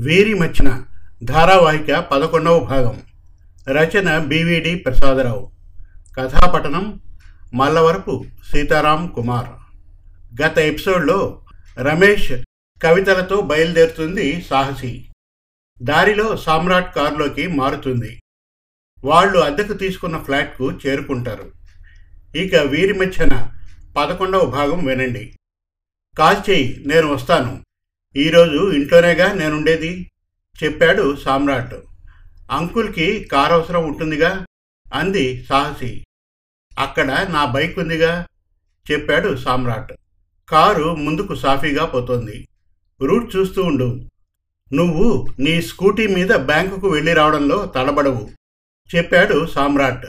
వీరి మచ్చిన ధారావాహిక పదకొండవ భాగం. రచన బివిడి ప్రసాదరావు. కథాపఠనం మల్లవరపు సీతారాం కుమార్. గత ఎపిసోడ్లో రమేష్ కవితలతో బయలుదేరుతుంది సాహసి. దారిలో సామ్రాట్ కారులోకి మారుతుంది. వాళ్ళు అద్దెకు తీసుకున్న ఫ్లాట్కు చేరుకుంటారు. ఇక వీరి మధ్యన పదకొండవ భాగం వినండి. కాల్ చేయి నేను వస్తాను. ఈరోజు ఇంట్లోనేగా నేనుండేది చెప్పాడు సామ్రాట్. అంకుల్కి కారు అవసరం ఉంటుందిగా? అంది సాహసి. అక్కడ నా బైక్ ఉందిగా చెప్పాడు సామ్రాట్. కారు ముందుకు సాఫీగా పోతోంది. రూట్ చూస్తూ ఉండు. నువ్వు నీ స్కూటీ మీద బ్యాంకుకు వెళ్ళి రావడంలో తడబడవు చెప్పాడు సామ్రాట్.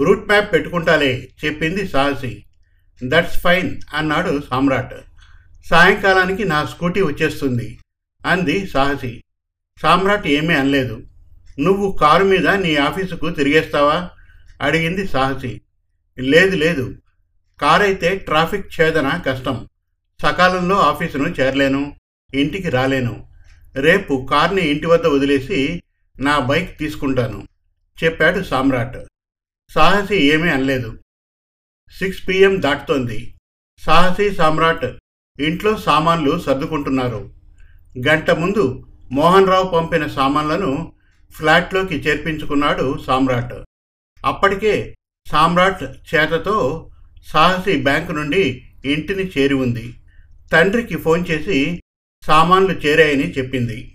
రూట్ మ్యాప్ పెట్టుకుంటాలే చెప్పింది సాహసి. దట్స్ ఫైన్ అన్నాడు సామ్రాట్. సాయంకాలానికి నా స్కూటీ వచ్చేస్తుంది అంది సాహసి. సామ్రాట్ ఏమీ అనలేదు. నువ్వు కారు మీద నీ ఆఫీసుకు తిరిగేస్తావా? అడిగింది సాహసి. లేదు లేదు. కారు అయితే ట్రాఫిక్ ఛేదన కష్టం. సకాలంలో ఆఫీసును చేరలేను ఇంటికి రాలేను. రేపు కార్ని ఇంటి వద్ద వదిలేసి నా బైక్ తీసుకుంటాను చెప్పాడు సామ్రాట్. సాహసి ఏమీ అనలేదు. Six PM దాటుతోంది. సాహసి సామ్రాట్ ఇంట్లో సామాన్లు సర్దుకుంటున్నారు. గంట ముందు మోహన్ రావు పంపిన సామాన్లను ఫ్లాట్లోకి చేర్పించుకున్నాడు సామ్రాట్. అప్పటికే సామ్రాట్ చేతతో సాహసి బ్యాంకు నుండి ఇంటిని చేరి ఉంది. తండ్రికి ఫోన్ చేసి సామాన్లు చేరాయని చెప్పింది.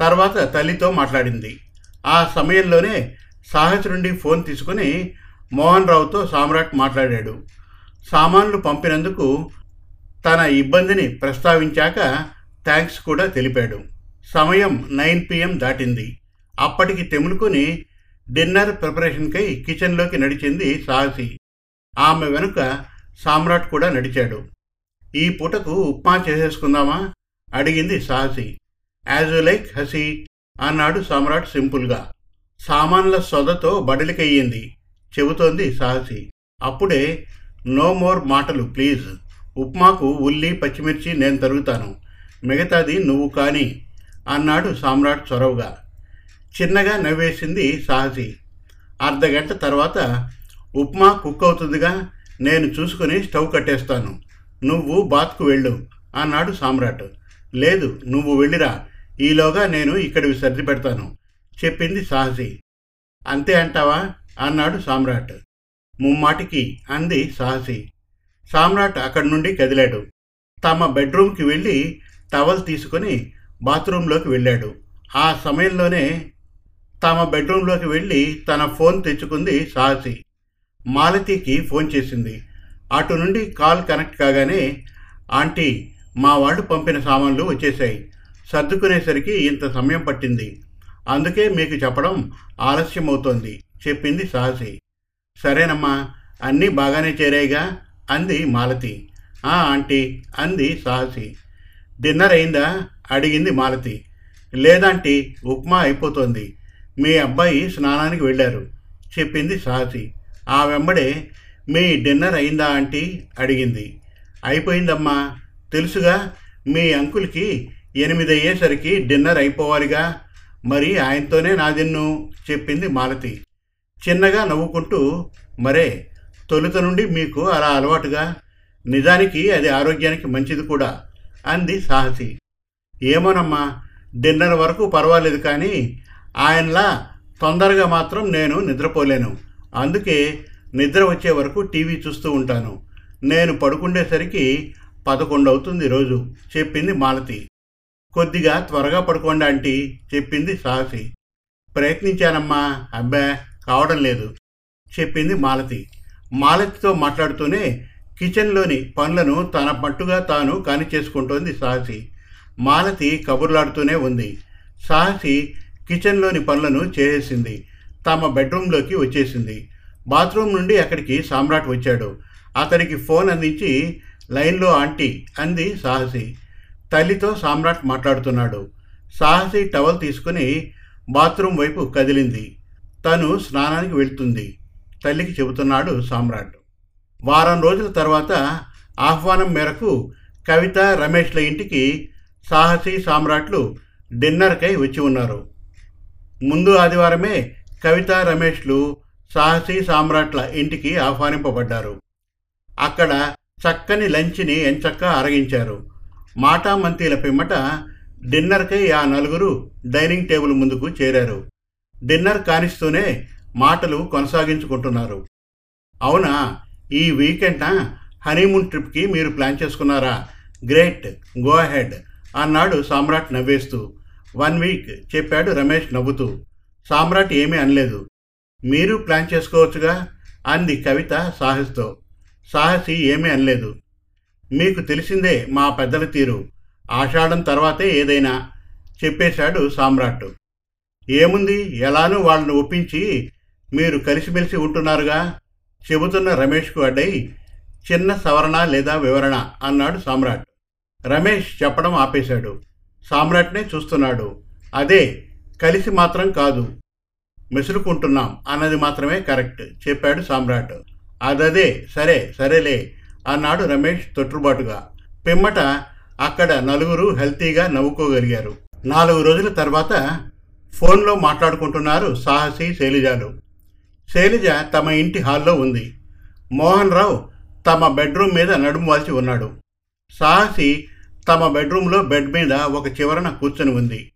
తర్వాత తల్లితో మాట్లాడింది. ఆ సమయంలోనే సాహసి నుండి ఫోన్ తీసుకుని మోహన్ రావుతో సామ్రాట్ మాట్లాడాడు. సామాన్లు పంపినందుకు తన ఇబ్బందిని ప్రస్తావించాక థ్యాంక్స్ కూడా తెలిపాడు. సమయం నైన్ పిఎం దాటింది. అప్పటికి తెములుకొని డిన్నర్ ప్రిపరేషన్కై కిచెన్లోకి నడిచింది సాహసి. ఆమె వెనుక సామ్రాట్ కూడా నడిచాడు. ఈ పూటకు ఉప్మా చేసేసుకుందామా? అడిగింది Sahasi. As you like Hasi అన్నాడు సామ్రాట్ సింపుల్గా. సామాన్ల సొదతో బడలికయ్యింది చెబుతోంది సాహసి. అప్పుడే నో మోర్ మాటలు ప్లీజ్ ఉప్మాకు ఉల్లి పచ్చిమిర్చి నేను తరుగుతాను. మిగతాది నువ్వు కానీ. అన్నాడు సామ్రాట్ చొరవగా. చిన్నగా నవ్వేసింది సాహసి అర్ధగంట తర్వాత ఉప్మా కుక్ అవుతుందిగా నేను చూసుకుని స్టవ్ కట్టేస్తాను. నువ్వు బాత్కు వెళ్ళు అన్నాడు సామ్రాట్. లేదు నువ్వు వెళ్ళిరా. ఈలోగా నేను ఇక్కడివి సర్ది పెడతాను చెప్పింది సాహసి అంతే అంటావా? అన్నాడు సామ్రాట్. ముమ్మాటికి అంది సాహసి. సామ్రాట్ అక్కడి నుండి కదిలాడు. తమ బెడ్రూమ్కి వెళ్ళి టవల్ తీసుకుని బాత్రూంలోకి వెళ్ళాడు. ఆ సమయంలోనే తమ బెడ్రూంలోకి వెళ్ళి తన ఫోన్ తెచ్చుకుంది సాహసి. మాలతికి ఫోన్ చేసింది. అటు నుండి కాల్ కనెక్ట్ కాగానే ఆంటీ మా వాళ్ళు పంపిన సామాన్లు వచ్చేసాయి సర్దుకునేసరికి ఇంత సమయం పట్టింది. అందుకే మీకు చెప్పడం ఆలస్యం అవుతోంది చెప్పింది సాహసి. సరేనమ్మా అన్నీ బాగానే చేరాయిగా అంది మాలతి. ఆ ఆంటీ అంది సాహసి. డిన్నర్ అయిందా? అడిగింది మాలతి. లేదంటీ ఉప్మా అయిపోతోంది. మీ అబ్బాయి స్నానానికి వెళ్ళారు చెప్పింది సాహసి. ఆ వెంబడే మీ డిన్నర్ అయిందా ఆంటీ? అడిగింది. అయిపోయిందమ్మా. తెలుసుగా మీ అంకుల్కి ఎనిమిది అయ్యేసరికి డిన్నర్ అయిపోవాలిగా. మరి ఆయనతోనే నా దిన్ను చెప్పింది మాలతి. చిన్నగా నవ్వుకుంటూ మరే తొలుత నుండి మీకు అలా అలవాటుగా? నిజానికి అది ఆరోగ్యానికి మంచిది కూడా అంది సాహసి. ఏమోనమ్మా డిన్నర్ వరకు పర్వాలేదు కానీ ఆయనలా తొందరగా మాత్రం నేను నిద్రపోలేను. అందుకే నిద్ర వచ్చే వరకు టీవీ చూస్తూ ఉంటాను. నేను పడుకుండేసరికి పదకొండు అవుతుంది రోజు చెప్పింది మాలతి. కొద్దిగా త్వరగా పడుకోండి ఆంటీ చెప్పింది సాహసి. ప్రయత్నించానమ్మా అబ్బా కావడం లేదు. చెప్పింది మాలతి. మాలతితో మాట్లాడుతూనే కిచెన్లోని పనులను తన పట్టుగా తాను కాని చేసుకుంటోంది సాహసి. మాలతి కబుర్లాడుతూనే ఉంది. సాహసి కిచెన్లోని పనులను చేసేసింది. తమ బెడ్రూమ్లోకి వచ్చేసింది. బాత్రూమ్ నుండి అక్కడికి సామ్రాట్ వచ్చాడు. అతనికి ఫోన్ అందించి లైన్లో ఆంటీ అంది సాహసి. తల్లితో సామ్రాట్ మాట్లాడుతున్నాడు. సాహసి టవల్ తీసుకుని బాత్రూమ్ వైపు కదిలింది. తను స్నానానికి వెళ్తుంది. తల్లికి చెబుతున్నాడు సామ్రాట్. వారం రోజుల తర్వాత ఆహ్వానం మేరకు కవిత రమేష్ల ఇంటికి సాహసి సామ్రాట్లు డిన్నర్కై వచ్చి ఉన్నారు. ముందు ఆదివారమే కవిత రమేష్లు సాహసి సామ్రాట్ల ఇంటికి ఆహ్వానింపబడ్డారు. అక్కడ చక్కని లంచ్ని ఎంచక్కా అరగించారు. మాటామంతీల పిమ్మట డిన్నర్కై ఆ నలుగురు డైనింగ్ టేబుల్ ముందుకు చేరారు. డిన్నర్ కానిస్తూనే మాటలు కొనసాగించుకుంటున్నారు. అవునా? ఈ వీకెండ్న హనీమూన్ ట్రిప్కి మీరు ప్లాన్ చేసుకున్నారా? గ్రేట్ గో అహెడ్ అన్నాడు సామ్రాట్ నవ్వేస్తూ. వన్ వీక్ చెప్పాడు రమేష్ నవ్వుతూ. సామ్రాట్ ఏమీ అనలేదు. మీరు ప్లాన్ చేసుకోవచ్చుగా? అంది కవిత సాహస్తో. సాహసి ఏమీ అనలేదు. మీకు తెలిసిందే మా పెద్దల తీరు. ఆషాఢం తర్వాతే ఏదైనా చెప్పేశాడు సామ్రాట్. ఏముంది? ఎలానూ వాళ్ళని ఒప్పించి మీరు కలిసిమెలిసి ఉంటున్నారుగా? చెబుతున్న రమేష్కు అడ్డై చిన్న సవరణ లేదా వివరణ అన్నాడు సామ్రాట్. రమేష్ చెప్పడం ఆపేశాడు. సామ్రాట్నే చూస్తున్నాడు. అదే కలిసి మాత్రం కాదు. మెసురుకుంటున్నాం అన్నది మాత్రమే కరెక్ట్ చెప్పాడు సామ్రాట్. అదదే సరే సరేలే అన్నాడు రమేష్ తొట్టుబాటుగా పిమ్మట అక్కడ నలుగురు హెల్తీగా నవ్వుకోగలిగారు. నాలుగు రోజుల తర్వాత ఫోన్లో మాట్లాడుకుంటున్నారు సాహసి శైలజాలు. శైలజ తమ ఇంటి హాల్లో ఉంది. మోహన్ రావు తమ బెడ్రూమ్ మీద నడుము వాల్చి ఉన్నాడు. సాహసి తమ బెడ్రూమ్లో బెడ్ మీద ఒక చివరన కూర్చొని ఉంది.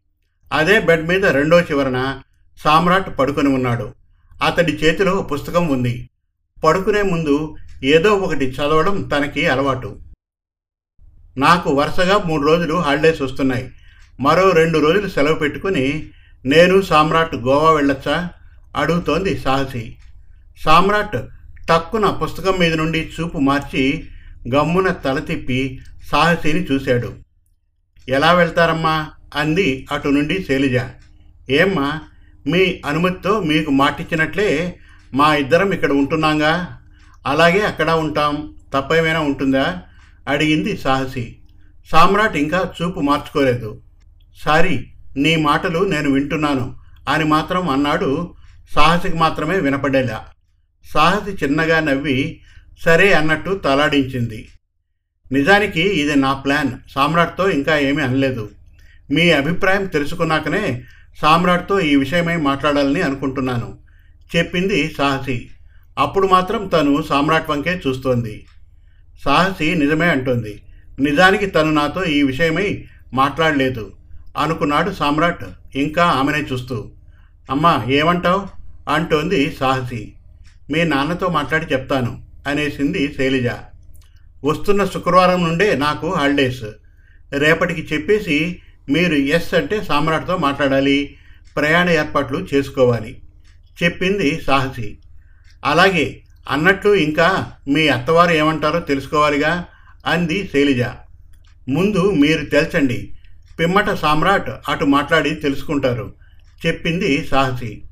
అదే బెడ్ మీద రెండో చివరన సామ్రాట్ పడుకొని ఉన్నాడు. అతడి చేతిలో పుస్తకం ఉంది. పడుకునే ముందు ఏదో ఒకటి చదవడం తనకి అలవాటు. నాకు వరుసగా మూడు రోజులు హాలిడేస్ వస్తున్నాయి. మరో రెండు రోజులు సెలవు పెట్టుకుని నేను సామ్రాట్ గోవా వెళ్ళొచ్చా? అడుగుతోంది సాహసి. సామ్రాట్ టక్కున పుస్తకం మీద నుండి చూపు మార్చి గమ్మున తల తిప్పి సాహసిని చూశాడు. ఎలా వెళ్తారమ్మా? అంది అటు నుండి శైలజ. ఏమ్మా మీ అనుమతితో మీకు మాటిచ్చినట్లే మా ఇద్దరం ఇక్కడ ఉంటున్నాంగా? అలాగే అక్కడ ఉంటాం తప్పేమైనా ఉంటుందా? అడిగింది సాహసి. సామ్రాట్ ఇంకా చూపు మార్చుకోలేదు. సారీ నీ మాటలు నేను వింటున్నాను అని మాత్రం అన్నాడు. సాహసికి మాత్రమే వినపడేలా. సాహసి చిన్నగా నవ్వి సరే అన్నట్టు తలాడించింది. నిజానికి ఇది నా ప్లాన్. సామ్రాట్తో ఇంకా ఏమీ అనలేదు. మీ అభిప్రాయం తెలుసుకున్నాకనే సామ్రాట్తో ఈ విషయమై మాట్లాడాలని అనుకుంటున్నాను చెప్పింది సాహసి. అప్పుడు మాత్రం తను సామ్రాట్ వంకే చూస్తోంది. సాహసి నిజమే అంటోంది. నిజానికి తను నాతో ఈ విషయమై మాట్లాడలేదు. అనుకున్నాడు సామ్రాట్. ఇంకా ఆమెనే చూస్తూ అమ్మా ఏమంటావు? అంటోంది సాహసి. మీ నాన్నతో మాట్లాడి చెప్తాను అనేసింది శైలజ. వస్తున్న శుక్రవారం నుండే నాకు హాలిడేస్. రేపటికి చెప్పేసి మీరు ఎస్ అంటే సామ్రాట్తో మాట్లాడాలి ప్రయాణ ఏర్పాట్లు చేసుకోవాలి చెప్పింది సాహసి. అలాగే అన్నట్లు ఇంకా మీ అత్తవారు ఏమంటారో తెలుసుకోవాలిగా అంది శైలజ. ముందు మీరు తెల్చండి పిమ్మట సామ్రాట్ అటు మాట్లాడి తెలుసుకుంటారు. చెప్పింది సాహసి.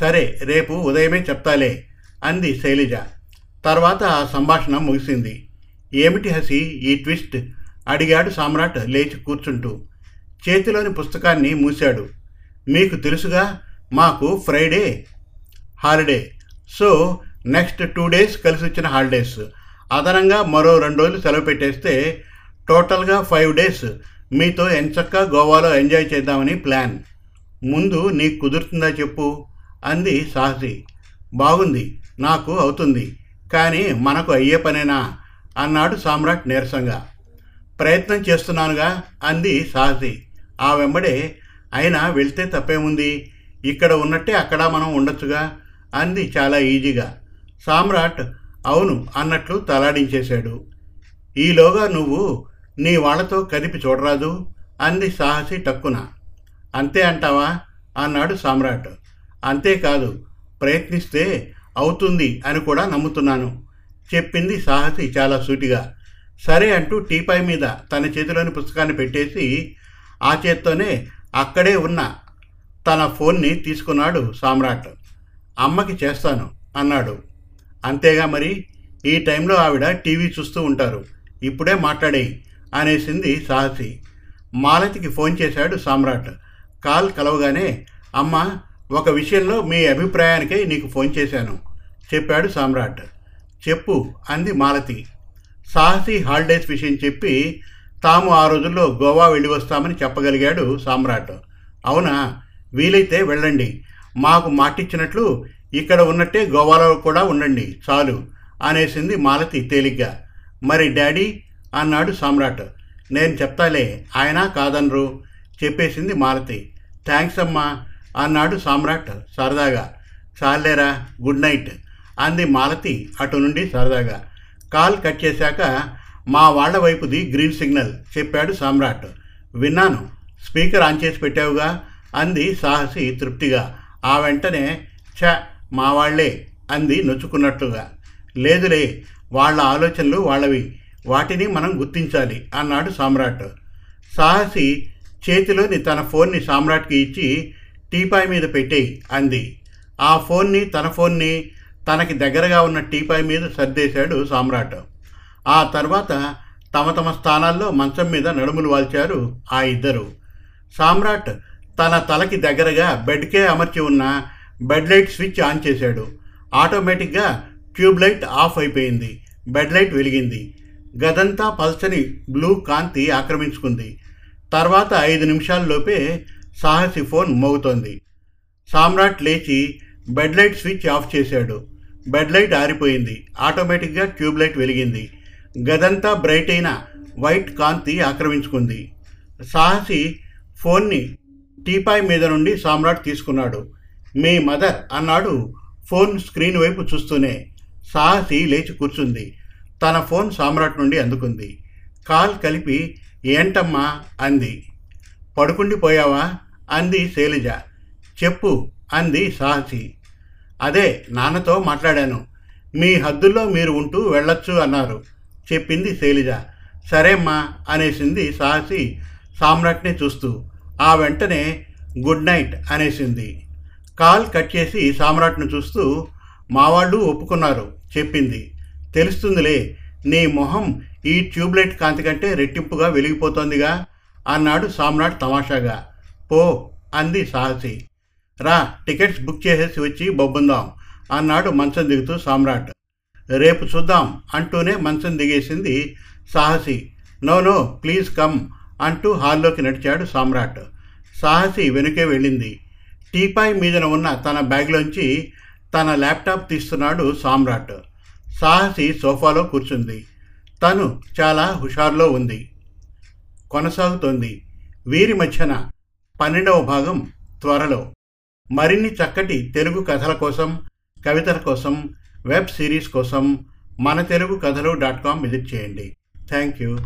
సరే రేపు ఉదయమే చెప్తాలే అంది శైలజ. తర్వాత ఆ సంభాషణ ముగిసింది. ఏమిటి హసి ఈ ట్విస్ట్? అడిగాడు సామ్రాట్ లేచి కూర్చుంటూ. చేతిలోని పుస్తకాన్ని మూశాడు. మీకు తెలుసుగా మాకు Friday holiday. So next two days కలిసి వచ్చిన హాలిడేస్. అదనంగా మరో రెండు రోజులు సెలవు పెట్టేస్తే టోటల్గా ఫైవ్ డేస్. మీతో ఎంచక్కా గోవాలో ఎంజాయ్ చేద్దామని ప్లాన్. ముందు నీకు కుదురుతుందా చెప్పు అంది సాహసి బాగుంది నాకు అవుతుంది కానీ మనకు అయ్యే పనేనా? అన్నాడు సామ్రాట్ నీరసంగా. ప్రయత్నం చేస్తున్నానుగా అంది సాహసి ఆ వెంబడే అయినా వెళ్తే తప్పేముంది? ఇక్కడ ఉన్నట్టే అక్కడ మనం ఉండొచ్చుగా అంది చాలా ఈజీగా. సామ్రాట్ అవును అన్నట్లు తలాడించేశాడు. ఈలోగా నువ్వు నీ వాళ్ళతో కదిపి చూడరాదు అంది సాహసి టక్కున. అంతే అంటావా? అన్నాడు సామ్రాట్. అంతేకాదు ప్రయత్నిస్తే అవుతుంది అని కూడా నమ్ముతున్నాను చెప్పింది సాహసి చాలా సూటిగా. సరే అంటూ టీపాయ్ మీద తన చేతిలోని పుస్తకాన్ని పెట్టేసి ఆ చేత్తోనే అక్కడే ఉన్న తన ఫోన్ని తీసుకున్నాడు సామ్రాట్. అమ్మకి చేస్తాను అన్నాడు. అంతేగా మరి? ఈ టైంలో ఆవిడ టీవీ చూస్తూ ఉంటారు. ఇప్పుడే మాట్లాడేయి. అనేసింది సాహసి. మాలతికి ఫోన్ చేశాడు సామ్రాట్. కాల్ కలవగానే అమ్మ ఒక విషయంలో మీ అభిప్రాయానికై నీకు ఫోన్ చేశాను చెప్పాడు సామ్రాట్. చెప్పు అంది మాలతి. సాహసి హాలిడేస్ విషయం చెప్పి తాము ఆ రోజుల్లో గోవా వెళ్ళి వస్తామని చెప్పగలిగాడు సామ్రాట్. అవునా? వీలైతే వెళ్ళండి. మాకు మాటిచ్చినట్లు ఇక్కడ ఉన్నట్టే గోవాలో కూడా ఉండండి చాలు అనేసింది మాలతి తేలిగ్గా. మరి డాడీ అన్నాడు సామ్రాట్. నేను చెప్తాలే ఆయన కాదనరు? చెప్పేసింది మాలతి థ్యాంక్స్ అమ్మా అన్నాడు సామ్రాట్ సరదాగా. చాలేరా గుడ్ నైట్ అంది మాలతి అటు నుండి సరదాగా. కాల్ కట్ చేశాక మా వాళ్ళ వైపుది గ్రీన్ సిగ్నల్ చెప్పాడు సామ్రాట్. విన్నాను స్పీకర్ ఆన్ చేసి పెట్టావుగా అంది సాహసి తృప్తిగా. ఆ వెంటనే ఛ మా వాళ్ళే అంది నొచ్చుకున్నట్లుగా. లేదులే వాళ్ళ ఆలోచనలు వాళ్ళవి. వాటిని మనం గుర్తించాలి అన్నాడు సామ్రాట్. సాహసి చేతిలోని తన ఫోన్ని సామ్రాట్కి ఇచ్చి టీపాయ్ మీద పెట్టేయి అంది. ఆ ఫోన్ని తన ఫోన్ని తనకి దగ్గరగా ఉన్న టీపాయ్ మీద సర్దేశాడు సామ్రాట్. ఆ తర్వాత తమ తమ స్థానాల్లో మంచం మీద నడుములు వాల్చారు ఆ ఇద్దరు. సామ్రాట్ తన తలకి దగ్గరగా బెడ్కే అమర్చి ఉన్న బెడ్ లైట్ స్విచ్ ఆన్ చేశాడు. ఆటోమేటిక్గా ట్యూబ్ లైట్ ఆఫ్ అయిపోయింది. బెడ్ లైట్ వెలిగింది. గదంతా పల్చని బ్లూ కాంతి ఆక్రమించుకుంది. తర్వాత ఐదు నిమిషాల్లోపే సాహసి ఫోన్ మోగుతోంది. సామ్రాట్ లేచి బెడ్ లైట్ స్విచ్ ఆఫ్ చేశాడు. బెడ్ లైట్ ఆరిపోయింది. ఆటోమేటిక్గా ట్యూబ్ లైట్ వెలిగింది. గదంతా బ్రైట్ అయిన వైట్ కాంతి ఆక్రమించుకుంది. సాహసి ఫోన్ని టీపాయ్ మీద నుండి సామ్రాట్ తీసుకున్నాడు. మీ మదర్ అన్నాడు ఫోన్ స్క్రీన్ వైపు చూస్తూనే. సాహసి లేచి కూర్చుంది. తన ఫోన్ సామ్రాట్ నుండి అందుకుంది. కాల్ కలిపి ఏంటమ్మా? అంది. పడుకుండిపోయావా అంది శైలజ. చెప్పు అంది సాహసి. అదే నాన్నతో మాట్లాడాను. మీ హద్దుల్లో మీరు ఉంటూ వెళ్ళొచ్చు అన్నారు చెప్పింది శైలజ. సరేమ్మా అనేసింది సాహసి సామ్రాట్ని చూస్తూ. ఆ వెంటనే గుడ్ నైట్ అనేసింది. కాల్ కట్ చేసి సామ్రాట్ను చూస్తూ మావాళ్ళు ఒప్పుకున్నారు చెప్పింది. తెలుస్తుందిలే నీ మొహం ఈ ట్యూబ్లైట్ కాంతి కంటే రెట్టింపుగా వెలిగిపోతోందిగా అన్నాడు సామ్రాట్ తమాషాగా. పో అంది సాహసి. రా టికెట్స్ బుక్ చేసేసి వచ్చి బొబ్బుందాం అన్నాడు మంచం దిగుతూ సామ్రాట్. రేపు చూద్దాం అంటూనే మంచం దిగేసింది Sahasi. No no please come అంటూ హాల్లోకి నడిచాడు సామ్రాట్. సాహసి వెనుకే వెళ్ళింది. టీపాయ్ మీదన ఉన్న తన బ్యాగ్లోంచి తన ల్యాప్టాప్ తీస్తున్నాడు సామ్రాట్. సాహసి సోఫాలో కూర్చుంది. తను చాలా హుషారులో ఉంది. కొనసాగుతోంది. వీరి మధ్యన పన్నెండవ భాగం త్వరలో. మరిన్ని చక్కటి తెలుగు కథల కోసం కవితల కోసం వెబ్ సిరీస్ కోసం మన Telugu Kathalu dot com visit చేయండి. Thank you.